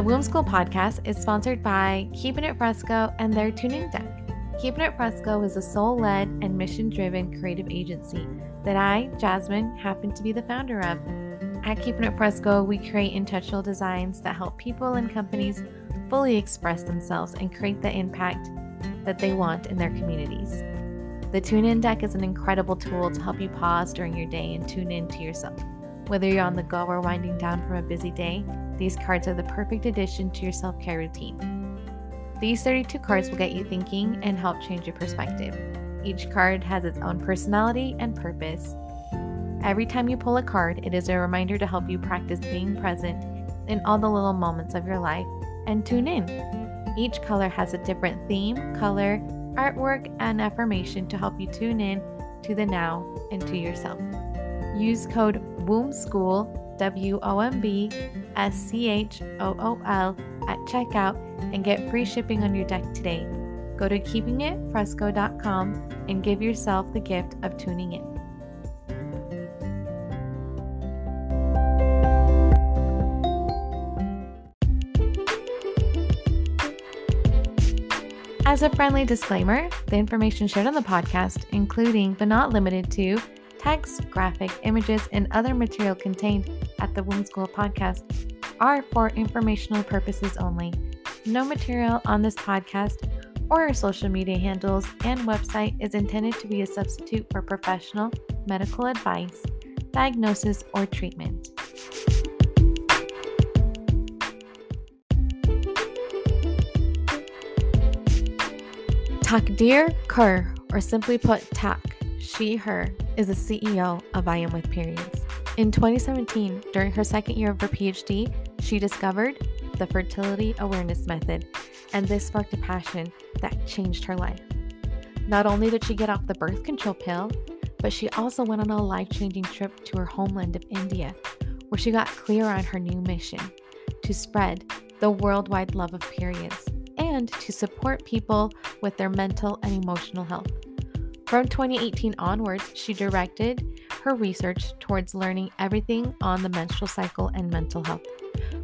The Womb School podcast is sponsored by Keeping It Fresco and their Tune In Deck. Keeping It Fresco is a soul led and mission driven creative agency that I, Jasmine, happen to be the founder of. At Keeping It Fresco, we create intentional designs that help people and companies fully express themselves and create the impact that they want in their communities. The Tune In Deck is an incredible tool to help you pause during your day and tune in to yourself. Whether you're on the go or winding down from a busy day, these cards are the perfect addition to your self care routine. These 32 cards will get you thinking and help change your perspective. Each card has its own personality and purpose. Every time you pull a card, it is a reminder to help you practice being present in all the little moments of your life and tune in. Each color has a different theme, color, artwork, and affirmation to help you tune in to the now and to yourself. Use code WOMBSCHOOL, W O M B S C H O O L, at checkout and get free shipping on your deck today. Go to keepingitfresco.com and give yourself the gift of tuning in. As a friendly disclaimer, the information shared on the podcast, including but not limited to text, graphic, images, and other material contained at the Womb School podcast, are for informational purposes only. No material on this podcast or our social media handles and website is intended to be a substitute for professional medical advice, diagnosis, or treatment. Taqdir Kaur, or simply put, Taq, she, her, is the CEO of I Am With Periods. In 2017, during her second year of her PhD, she discovered the fertility awareness method, and this sparked a passion that changed her life. Not only did she get off the birth control pill, but she also went on a life changing trip to her homeland of India, where she got clear on her new mission to spread the worldwide love of periods and to support people with their mental and emotional health. From 2018 onwards, she directed her research towards learning everything on the menstrual cycle and mental health,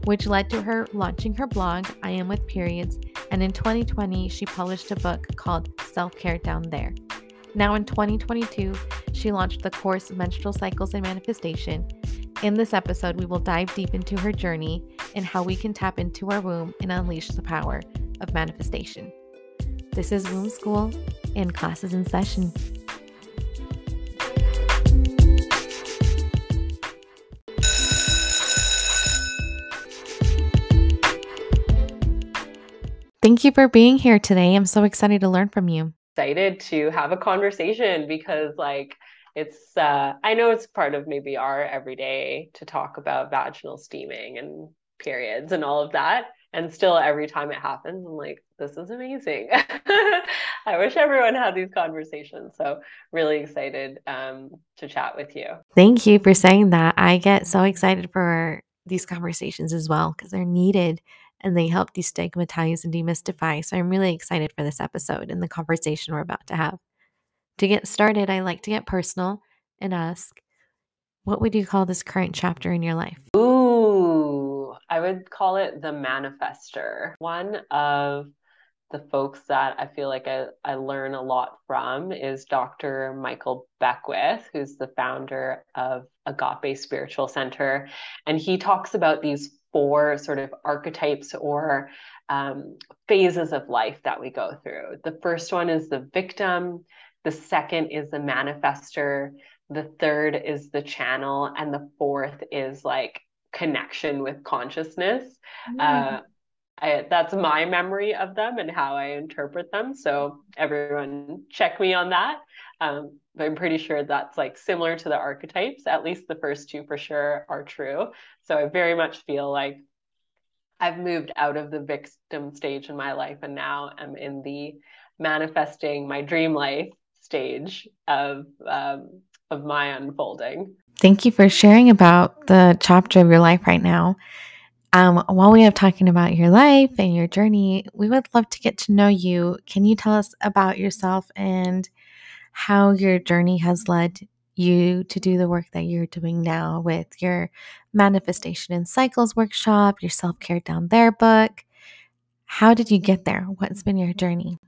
which led to her launching her blog, I Am With Periods, and in 2020, she published a book called Self Care Down There. Now in 2022, she launched the course Menstrual Cycles and Manifestation. In this episode, we will dive deep into her journey and how we can tap into our womb and unleash the power of manifestation. This is Womb School and classes in session. Thank you for being here today. I'm so excited to learn from you. Excited to have a conversation because, like, it's, uh, I know it's part of maybe our everyday to talk about vaginal steaming and periods and all of that and still every time it happens i'm like this is amazing. I wish everyone had these conversations so really excited um, to chat with you. Thank you for saying that. I get so excited for these conversations as well because they're needed and they help destigmatize and demystify. So i'm really excited for this episode and the conversation we're about to have. To get started i like to get personal and ask what would you call this current chapter in your life? Ooh I would call it the manifester. One of the folks that I feel like I, I learn a lot from is Dr. Michael Beckwith, who's the founder of Agape Spiritual Center. And he talks about these four sort of archetypes or um, phases of life that we go through. The first one is the victim, the second is the manifester, the third is the channel, and the fourth is like connection with consciousness. Mm. Uh, I, that's my memory of them and how I interpret them. So everyone check me on that. Um, but I'm pretty sure that's like similar to the archetypes. At least the first two for sure are true. So I very much feel like I've moved out of the victim stage in my life and now I'm in the manifesting my dream life stage of um, of my unfolding. Thank you for sharing about the chapter of your life right now. Um, while we are talking about your life and your journey, we would love to get to know you. Can you tell us about yourself and how your journey has led you to do the work that you're doing now with your manifestation and cycles workshop, your self care down there book? How did you get there? What's been your journey?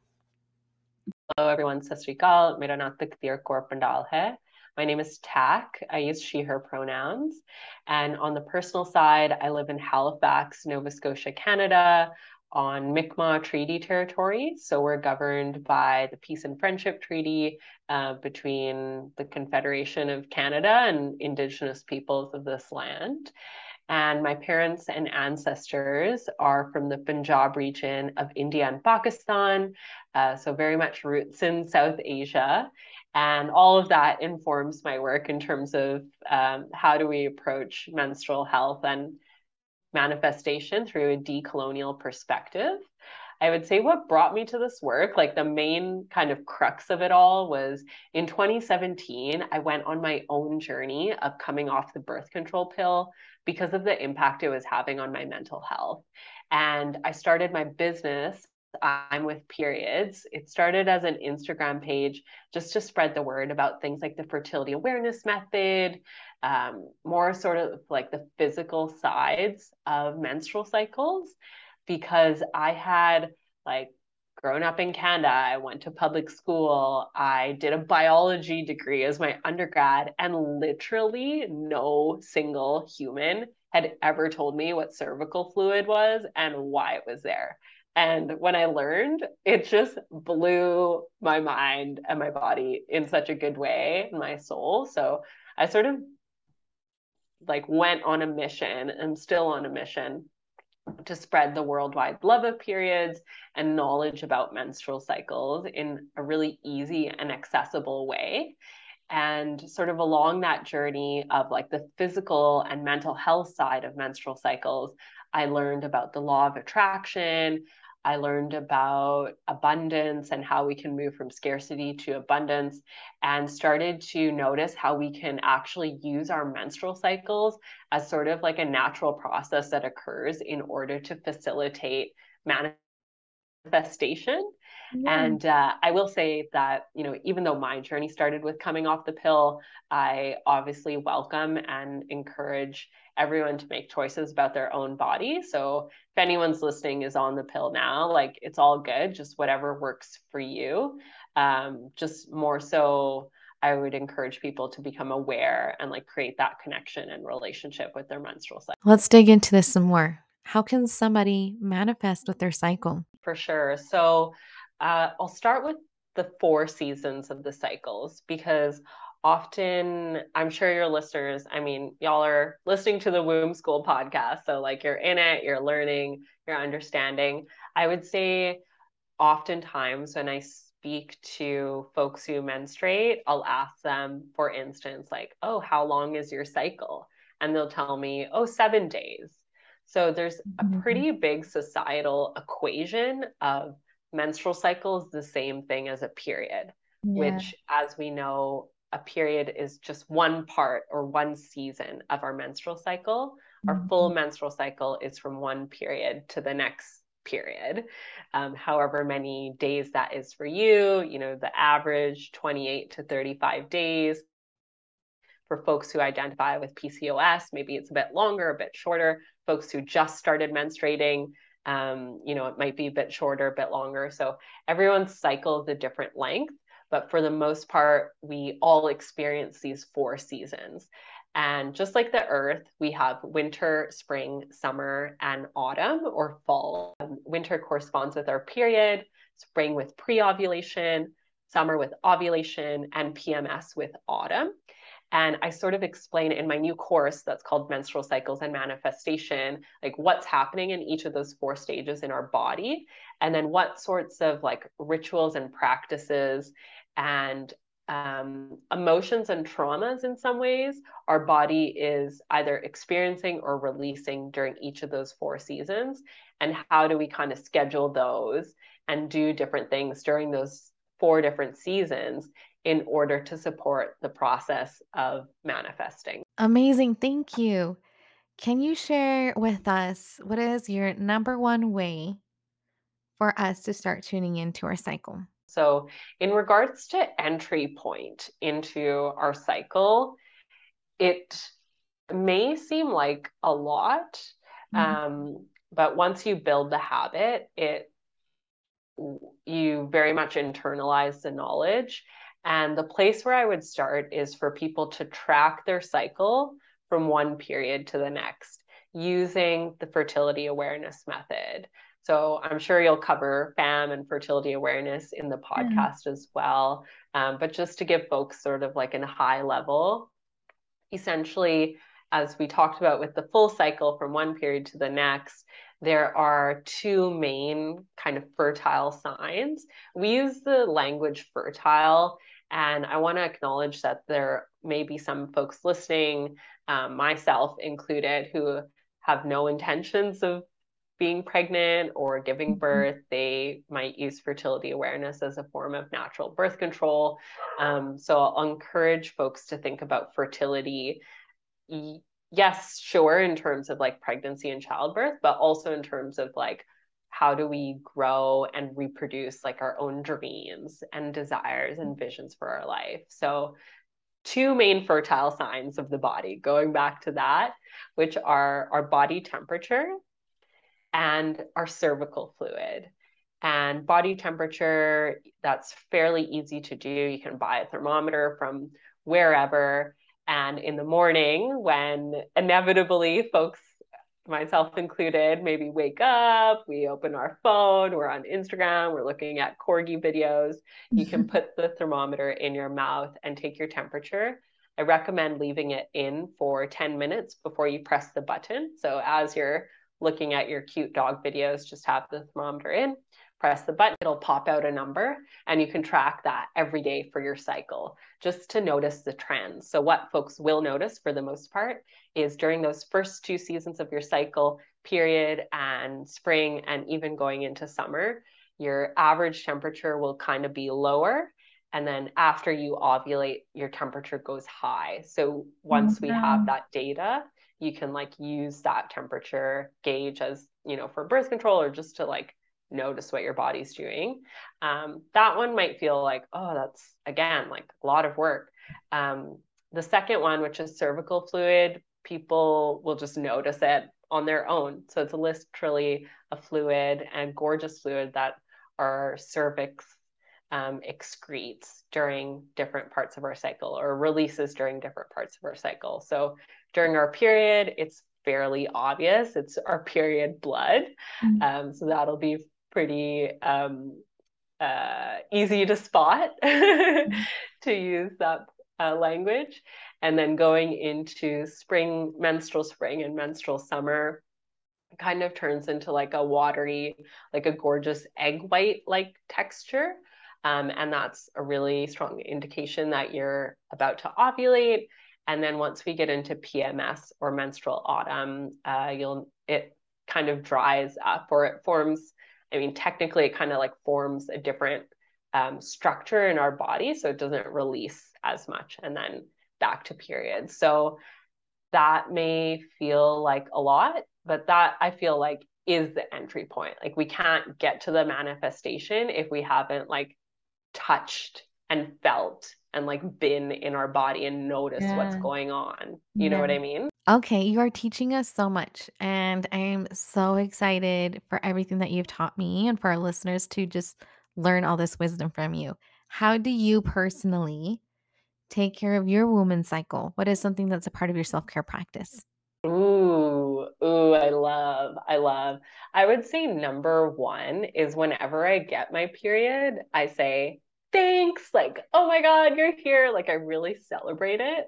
Hello everyone, Sat Sri Akal. Mera naam Taqdir Kaur Pandal hai. My name is Taq. I use she, her pronouns. And on the personal side, I live in Halifax, Nova Scotia, Canada on Mi'kmaq Treaty Territory. So we're governed by the Peace and Friendship Treaty uh, between the Confederation of Canada and Indigenous peoples of this land. And my parents and ancestors are from the Punjab region of India and Pakistan. Uh, so very much roots in South Asia. And all of that informs my work in terms of um, how do we approach menstrual health and manifestation through a decolonial perspective. I would say what brought me to this work, like the main kind of crux of it all, was in 2017, I went on my own journey of coming off the birth control pill because of the impact it was having on my mental health. And I started my business I'm with periods. It started as an Instagram page just to spread the word about things like the fertility awareness method, um, more sort of like the physical sides of menstrual cycles because I had like grown up in Canada. I went to public school. I did a biology degree as my undergrad, and literally no single human had ever told me what cervical fluid was and why it was there. And when I learned, it just blew my mind and my body in such a good way, my soul. So I sort of like went on a mission and still on a mission to spread the worldwide love of periods and knowledge about menstrual cycles in a really easy and accessible way and sort of along that journey of like the physical and mental health side of menstrual cycles i learned about the law of attraction I learned about abundance and how we can move from scarcity to abundance, and started to notice how we can actually use our menstrual cycles as sort of like a natural process that occurs in order to facilitate manifestation. Yeah. And uh, I will say that, you know, even though my journey started with coming off the pill, I obviously welcome and encourage everyone to make choices about their own body. So if anyone's listening is on the pill now, like it's all good, just whatever works for you. Um, just more so, I would encourage people to become aware and like create that connection and relationship with their menstrual cycle. Let's dig into this some more. How can somebody manifest with their cycle? For sure. So uh, I'll start with the four seasons of the cycles because often i'm sure your listeners i mean y'all are listening to the womb school podcast so like you're in it you're learning you're understanding i would say oftentimes when i speak to folks who menstruate i'll ask them for instance like oh how long is your cycle and they'll tell me oh seven days so there's a mm-hmm. pretty big societal equation of menstrual cycles the same thing as a period yeah. which as we know a period is just one part or one season of our menstrual cycle. Mm-hmm. Our full menstrual cycle is from one period to the next period. Um, however many days that is for you, you know, the average 28 to 35 days. For folks who identify with PCOS, maybe it's a bit longer, a bit shorter. Folks who just started menstruating, um, you know, it might be a bit shorter, a bit longer. So everyone's cycle is a different length. But for the most part, we all experience these four seasons. And just like the earth, we have winter, spring, summer, and autumn or fall. Um, winter corresponds with our period, spring with pre ovulation, summer with ovulation, and PMS with autumn. And I sort of explain in my new course that's called Menstrual Cycles and Manifestation, like what's happening in each of those four stages in our body, and then what sorts of like rituals and practices and um, emotions and traumas in some ways our body is either experiencing or releasing during each of those four seasons. And how do we kind of schedule those and do different things during those four different seasons in order to support the process of manifesting? Amazing thank you. Can you share with us what is your number one way for us to start tuning into our cycle So, in regards to entry point into our cycle, it may seem like a lot, mm-hmm. um, but once you build the habit, it you very much internalize the knowledge. And the place where I would start is for people to track their cycle from one period to the next using the fertility awareness method. So I'm sure you'll cover FAM and fertility awareness in the podcast as well. Um, but just to give folks sort of like a high level, essentially, as we talked about with the full cycle from one period to the next, there are two main kind of fertile signs. We use the language fertile, and I want to acknowledge that there may be some folks listening, um, myself included, who have no intentions of being pregnant or giving mm-hmm. birth, they might use fertility awareness as a form of natural birth control. Um, so I'll encourage folks to think about fertility yes, sure, in terms of like pregnancy and childbirth, but also in terms of like how do we grow and reproduce like our own dreams and desires and visions for our life. So, two main fertile signs of the body, going back to that, which are our body temperature and our cervical fluid. And body temperature, that's fairly easy to do. You can buy a thermometer from wherever and in the morning, when inevitably folks, myself included, maybe wake up, we open our phone, we're on Instagram, we're looking at corgi videos, you can put the thermometer in your mouth and take your temperature. I recommend leaving it in for 10 minutes before you press the button. So as you're looking at your cute dog videos, just have the thermometer in press the button, it'll pop out a number and you can track that every day for your cycle just to notice the trends. So, what folks will notice for the most part is during those first two seasons of your cycle period and spring and even going into summer, your average temperature will kind of be lower. And then after you ovulate, your temperature goes high. So, once mm-hmm. we have that data, you can like use that temperature gauge as you know for birth control or just to like notice what your body's doing. Um, that one might feel like, oh, that's again like a lot of work. Um, the second one, which is cervical fluid, people will just notice it on their own. So it's literally a fluid and gorgeous fluid that our cervix um, excretes during different parts of our cycle or releases during different parts of our cycle. So during our period, it's fairly obvious. It's our period blood. Mm-hmm. Um, so that'll be pretty um, uh, easy to spot to use that uh, language. And then going into spring, menstrual spring, and menstrual summer kind of turns into like a watery, like a gorgeous egg white like texture. Um, and that's a really strong indication that you're about to ovulate. And then once we get into PMS or menstrual autumn, uh, you'll it kind of dries up or it forms I mean, technically, it kind of like forms a different um, structure in our body, so it doesn't release as much, and then back to periods. So that may feel like a lot, but that I feel like is the entry point. Like we can't get to the manifestation if we haven't like touched and felt and like been in our body and noticed yeah. what's going on. You yeah. know what I mean? Okay, you are teaching us so much, and I am so excited for everything that you've taught me and for our listeners to just learn all this wisdom from you. How do you personally take care of your woman cycle? What is something that's a part of your self care practice? Ooh, ooh, I love, I love. I would say number one is whenever I get my period, I say, thanks, like, oh my God, you're here. Like, I really celebrate it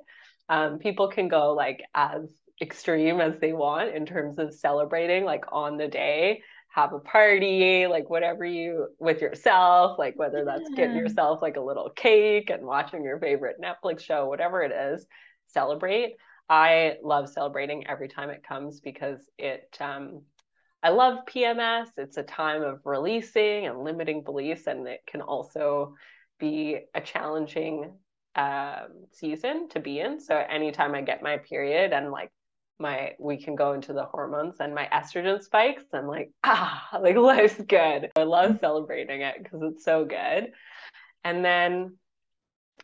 um, people can go like as extreme as they want in terms of celebrating like on the day have a party like whatever you with yourself like whether that's yeah. getting yourself like a little cake and watching your favorite netflix show whatever it is celebrate i love celebrating every time it comes because it um, i love pms it's a time of releasing and limiting beliefs and it can also be a challenging um, season to be in. So anytime I get my period and like my we can go into the hormones and my estrogen spikes i'm like ah like life's good. I love celebrating it because it's so good. And then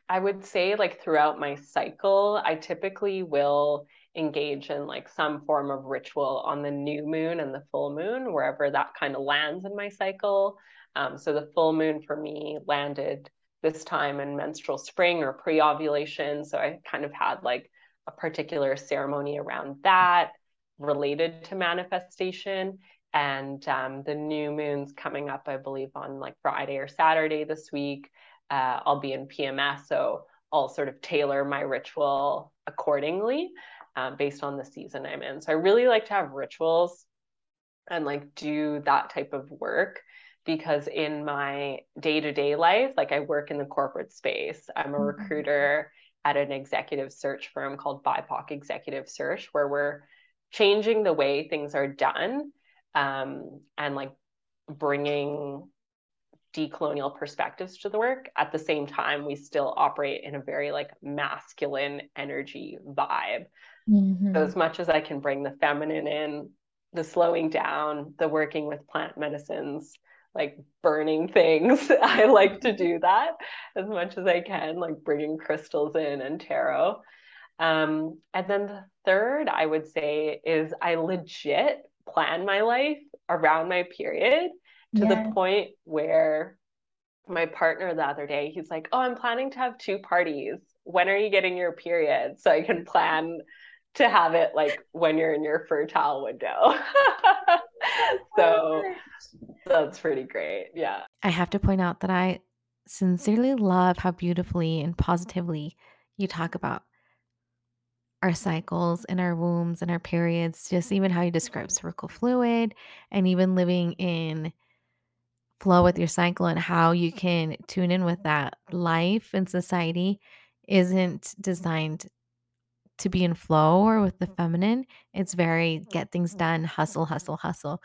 i would say like throughout my cycle i typically will engage in like some form of ritual on the new moon and the full moon wherever that kind of lands in my cycle um, so the full moon for me landed this time in menstrual spring or pre-ovulation so i kind of had like a particular ceremony around that related to manifestation. And um, the new moon's coming up, I believe, on like Friday or Saturday this week. Uh, I'll be in PMS, so I'll sort of tailor my ritual accordingly um, based on the season I'm in. So I really like to have rituals and like do that type of work because in my day to day life, like I work in the corporate space, I'm a mm-hmm. recruiter at an executive search firm called BIPOC Executive Search, where we're changing the way things are done um, and like bringing decolonial perspectives to the work. At the same time, we still operate in a very like masculine energy vibe. Mm-hmm. So, as much as I can bring the feminine in, the slowing down, the working with plant medicines, like burning things. I like to do that as much as I can, like bringing crystals in and tarot. Um, and then the third, I would say, is I legit plan my life around my period to yeah. the point where my partner the other day, he's like, Oh, I'm planning to have two parties. When are you getting your period? So I can plan to have it like when you're in your fertile window. so that's pretty great. Yeah. I have to point out that I sincerely love how beautifully and positively you talk about our cycles and our wombs and our periods, just even how you describe cervical fluid and even living in flow with your cycle and how you can tune in with that. Life and society isn't designed to be in flow or with the feminine. It's very get things done, hustle, hustle, hustle.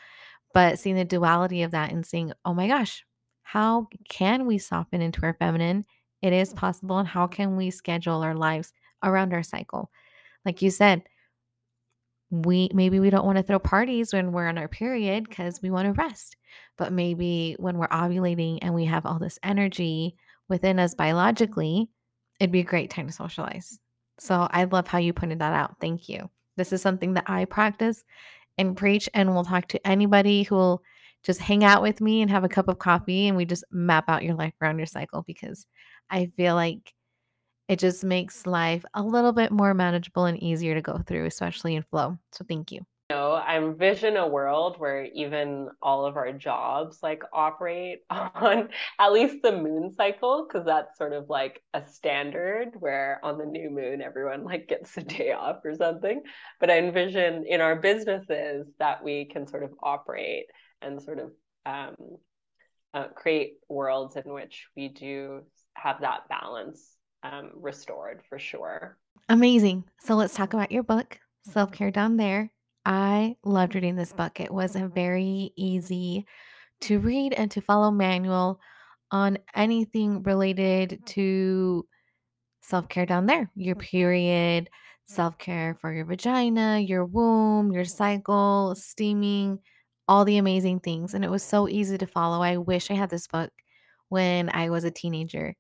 But seeing the duality of that and seeing, oh my gosh, how can we soften into our feminine? It is possible. And how can we schedule our lives around our cycle? Like you said, we maybe we don't want to throw parties when we're on our period because we want to rest. But maybe when we're ovulating and we have all this energy within us biologically, it'd be a great time to socialize. So I love how you pointed that out. Thank you. This is something that I practice and preach, and we'll talk to anybody who will just hang out with me and have a cup of coffee and we just map out your life around your cycle because I feel like it just makes life a little bit more manageable and easier to go through, especially in flow. So thank you know, I envision a world where even all of our jobs like operate on at least the moon cycle, because that's sort of like a standard where on the new moon everyone like gets a day off or something. But I envision in our businesses that we can sort of operate and sort of um, uh, create worlds in which we do have that balance um, restored for sure. Amazing. So let's talk about your book, Self Care Down There I loved reading this book. It was a very easy to read and to follow manual on anything related to self care down there your period, self care for your vagina, your womb, your cycle, steaming, all the amazing things. And it was so easy to follow. I wish I had this book when I was a teenager.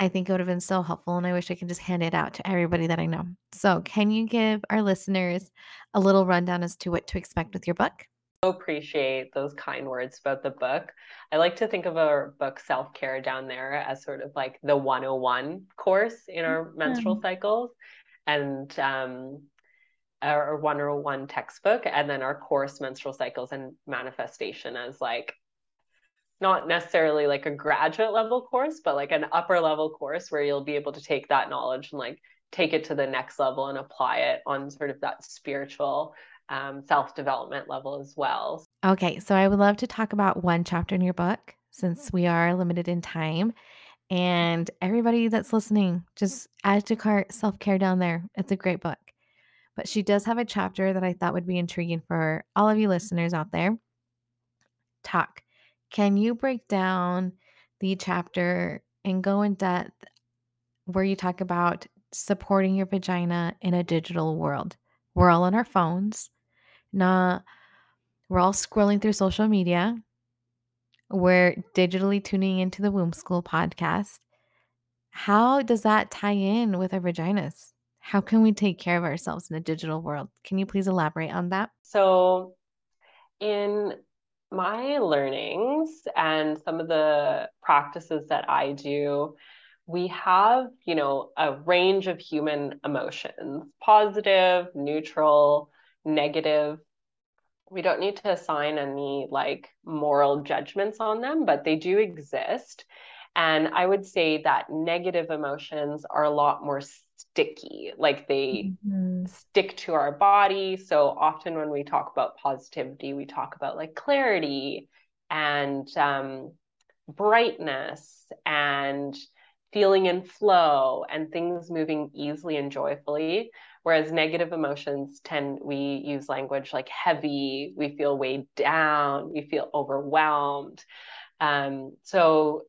I think it would have been so helpful, and I wish I could just hand it out to everybody that I know. So, can you give our listeners a little rundown as to what to expect with your book? I appreciate those kind words about the book. I like to think of our book Self Care Down There as sort of like the 101 course in our mm-hmm. menstrual cycles and um, our 101 textbook, and then our course Menstrual Cycles and Manifestation as like not necessarily like a graduate level course, but like an upper level course where you'll be able to take that knowledge and like take it to the next level and apply it on sort of that spiritual um, self development level as well. Okay, so I would love to talk about one chapter in your book since we are limited in time. And everybody that's listening, just add to cart self care down there. It's a great book. But she does have a chapter that I thought would be intriguing for all of you listeners out there. Talk can you break down the chapter and go in depth where you talk about supporting your vagina in a digital world? we're all on our phones. Not we're all scrolling through social media. We're digitally tuning into the Womb School podcast. How does that tie in with our vaginas? How can we take care of ourselves in the digital world? Can you please elaborate on that? So, in my learnings and some of the practices that I do, we have, you know, a range of human emotions positive, neutral, negative. We don't need to assign any like moral judgments on them, but they do exist. And I would say that negative emotions are a lot more sticky, like they mm-hmm. stick to our body. So often when we talk about positivity, we talk about like clarity and um, brightness and feeling in flow and things moving easily and joyfully. Whereas negative emotions tend, we use language like heavy, we feel weighed down, we feel overwhelmed. Um, so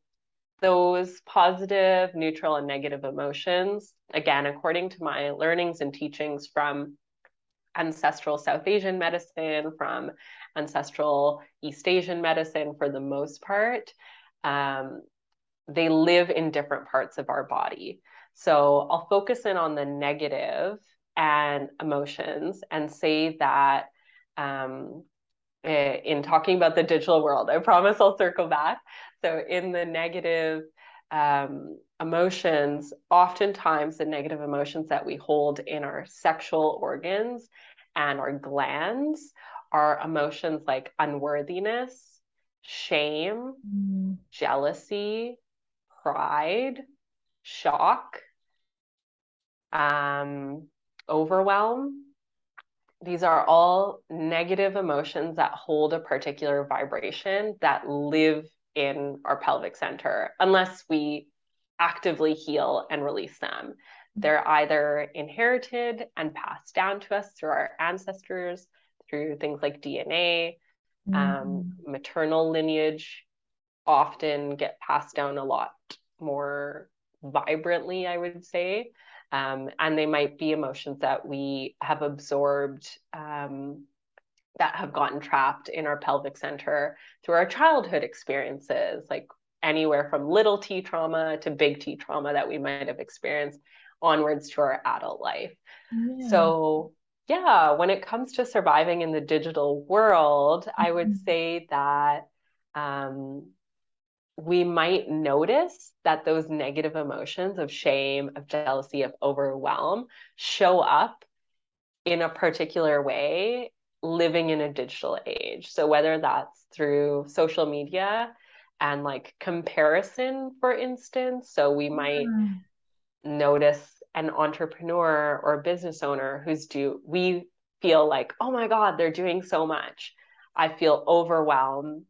those positive, neutral, and negative emotions, again, according to my learnings and teachings from ancestral South Asian medicine, from ancestral East Asian medicine for the most part, um, they live in different parts of our body. So I'll focus in on the negative and emotions and say that um, in talking about the digital world, I promise I'll circle back. So, in the negative um, emotions, oftentimes the negative emotions that we hold in our sexual organs and our glands are emotions like unworthiness, shame, mm. jealousy, pride, shock, um, overwhelm. These are all negative emotions that hold a particular vibration that live in our pelvic center unless we actively heal and release them. They're either inherited and passed down to us through our ancestors, through things like DNA, um, mm-hmm. um, maternal lineage often get passed down a lot more vibrantly, I would say. Um, and they might be emotions that we have absorbed um, that have gotten trapped in our pelvic center through our childhood experiences, like anywhere from little t trauma to big T trauma that we might have experienced onwards to our adult life. Yeah. So, yeah, when it comes to surviving in the digital world, mm-hmm. I would mm-hmm. say that um, we might notice that those negative emotions of shame, of jealousy, of overwhelm show up in a particular way living in a digital age. So whether that's through social media and like comparison, for instance, so we might mm. notice an entrepreneur or business owner who's do we feel like, oh my God, they're doing so much. I feel overwhelmed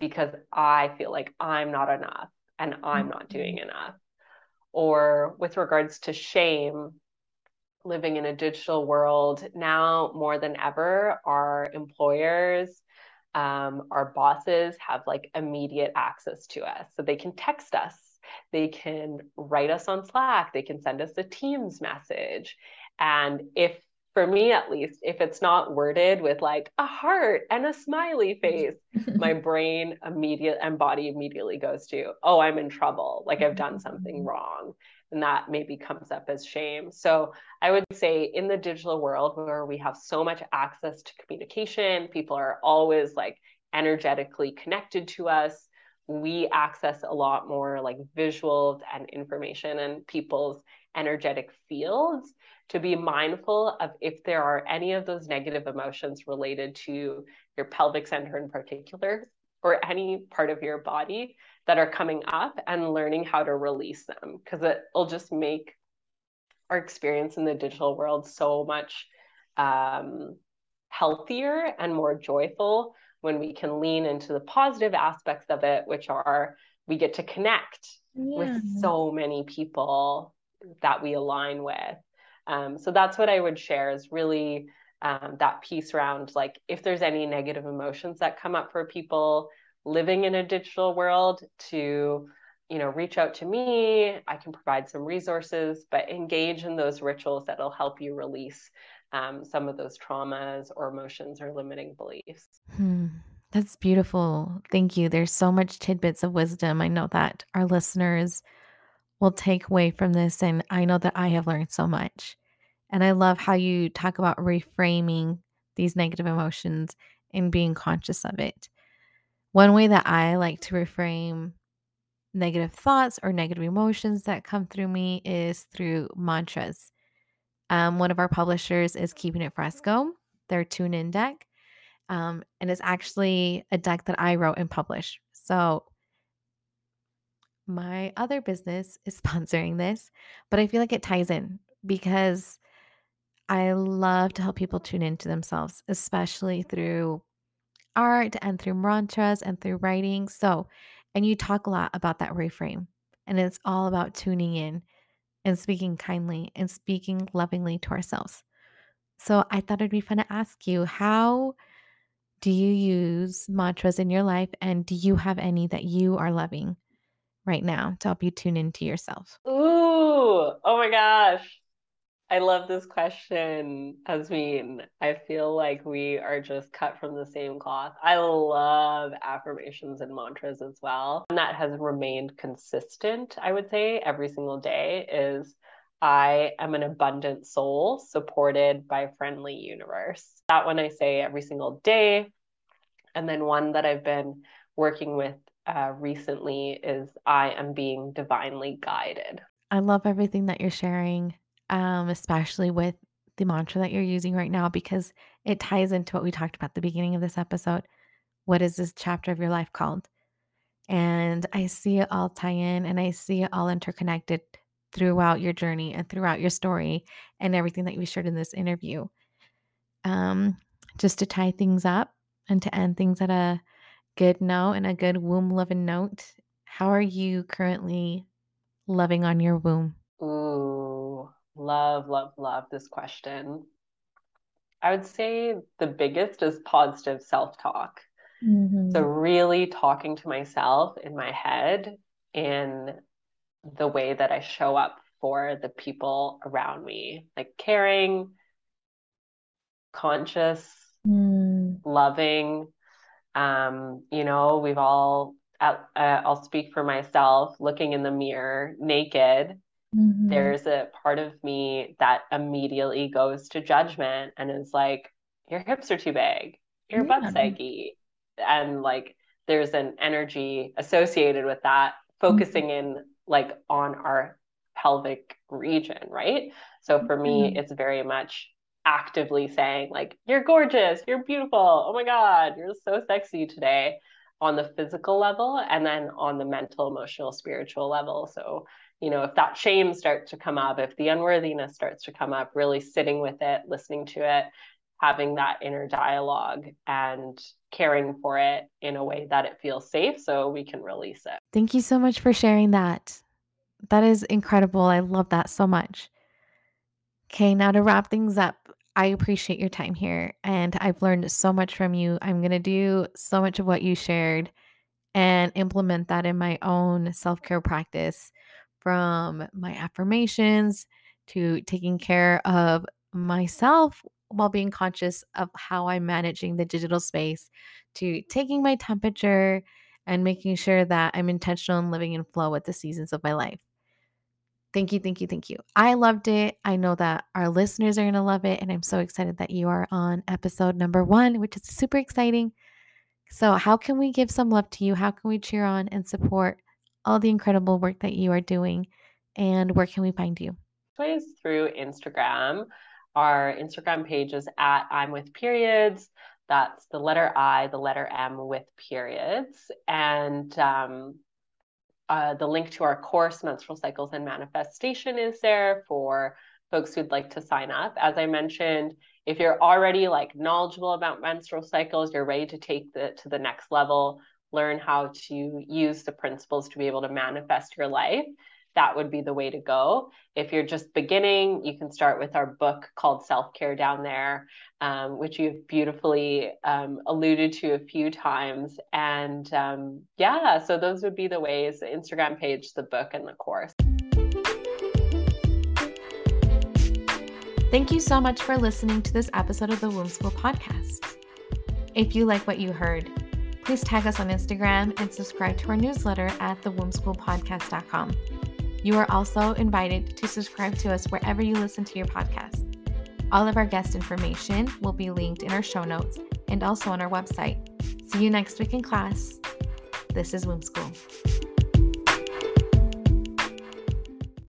because I feel like I'm not enough and I'm not doing mm-hmm. enough. Or with regards to shame, living in a digital world now more than ever our employers um, our bosses have like immediate access to us. So they can text us they can write us on slack they can send us a teams message. And if for me at least if it's not worded with like a heart and a smiley face my brain immediate and body immediately goes to oh i'm in trouble. Like i've done something mm-hmm. wrong and that maybe comes up as shame. So I would say in the digital world where we have so much access to communication, people are always like energetically connected to us. We access a lot more like visuals and information and people's energetic fields to be mindful of if there are any of those negative emotions related to your pelvic center in particular or any part of your body that are coming up and learning how to release them because it'll just make our experience in the digital world so much um, healthier and more joyful when we can lean into the positive aspects of it, which are we get to connect yeah. with so many people that we align with. Um, so that's what I would share is really um, that piece around like if there's any negative emotions that come up for people living in a digital world to you know reach out to me i can provide some resources but engage in those rituals that'll help you release um, some of those traumas or emotions or limiting beliefs. Hmm. That's beautiful. Thank you. There's so much tidbits of wisdom. I know that our listeners will take away from this, and I know that I have learned so much. And I love how you talk about reframing these negative emotions and being conscious of it. One way that I like to reframe negative thoughts or negative emotions that come through me is through mantras. Um, one of our publishers is Keeping It Fresco, their tune in deck. Um, and it's actually a deck that I wrote and published. So my other business is sponsoring this, but I feel like it ties in because I love to help people tune into themselves, especially through art and through mantras and through writing. So, and you talk a lot about that reframe, and it's all about tuning in and speaking kindly and speaking lovingly to ourselves. So, I thought it'd be fun to ask you how do you use mantras in your life, and do you have any that you are loving right now to help you tune into yourself? Ooh, oh my gosh. I love this question, Jasmine. I feel like we are just cut from the same cloth. I love affirmations and mantras as well. And that has remained consistent, I would say, every single day is I am an abundant soul supported by friendly universe. That one I say every single day. And then one that I've been working with uh, recently is I am being divinely guided. I love everything that you're sharing um, especially with the mantra that you're using right now, because it ties into what we talked about at the beginning of this episode. What is this chapter of your life called? And I see it all tie in and I see it all interconnected throughout your journey and throughout your story and everything that you shared in this interview. Um, just to tie things up and to end things at a good note and a good womb loving note, how are you currently loving on your womb? Ooh, Love, love, love this question. I would say the biggest is positive self talk. Mm-hmm. So, really talking to myself in my head in the way that I show up for the people around me, like caring, conscious, mm. loving. Um, you know, we've all, uh, I'll speak for myself, looking in the mirror naked Mm-hmm. There's a part of me that immediately goes to judgment and is like, your hips are too big, your yeah. butt's saggy. And like, there's an energy associated with that, focusing mm-hmm. in like on our pelvic region, right? So for mm-hmm. me, it's very much actively saying, like, you're gorgeous, you're beautiful, oh my God, you're so sexy today on the physical level and then on the mental, emotional, spiritual level. So you know, if that shame starts to come up, if the unworthiness starts to come up, really sitting with it, listening to it, having that inner dialogue and caring for it in a way that it feels safe so we can release it. Thank you so much for sharing that. That is incredible. I love that so much. Okay, now to wrap things up, I appreciate your time here and I've learned so much from you. I'm going to do so much of what you shared and implement that in my own self care practice from my affirmations to taking care of myself while being conscious of how I'm managing the digital space to taking my temperature and making sure that I'm intentional and living in flow with the seasons of my life. Thank you, thank you, thank you. I loved it. I know that our listeners are going to love it. And I'm so excited that you are on episode number one, which is super exciting. So, how can we give some love to you? How can we cheer on and support all the incredible work that you are doing. And where can we find you? Ways through Instagram. Our Instagram page is at I'm with periods. That's the letter I, the letter M with periods. And um, uh, the link to our course, Menstrual Cycles and Manifestation, is there for folks who'd like to sign up. As I mentioned, if you're already like knowledgeable about menstrual cycles, you're ready to take the to the next level learn how to use the principles to be able to manifest your life, that would be the way to go. If you're just beginning, you can start with our book called Self Care Down There, um, which you've beautifully um, alluded to a few times. And um, yeah, so those would be the ways the Instagram page, the book, and the course. Thank you so much for listening to this episode of the Womb School podcast. If you like what you heard, please tag us on Instagram and subscribe to our newsletter at thewombschoolpodcast.com. You are also invited to subscribe to us wherever you listen to your podcast. All of our guest information will be linked in our show notes and also on our website. See you next week in class. This is Womb School.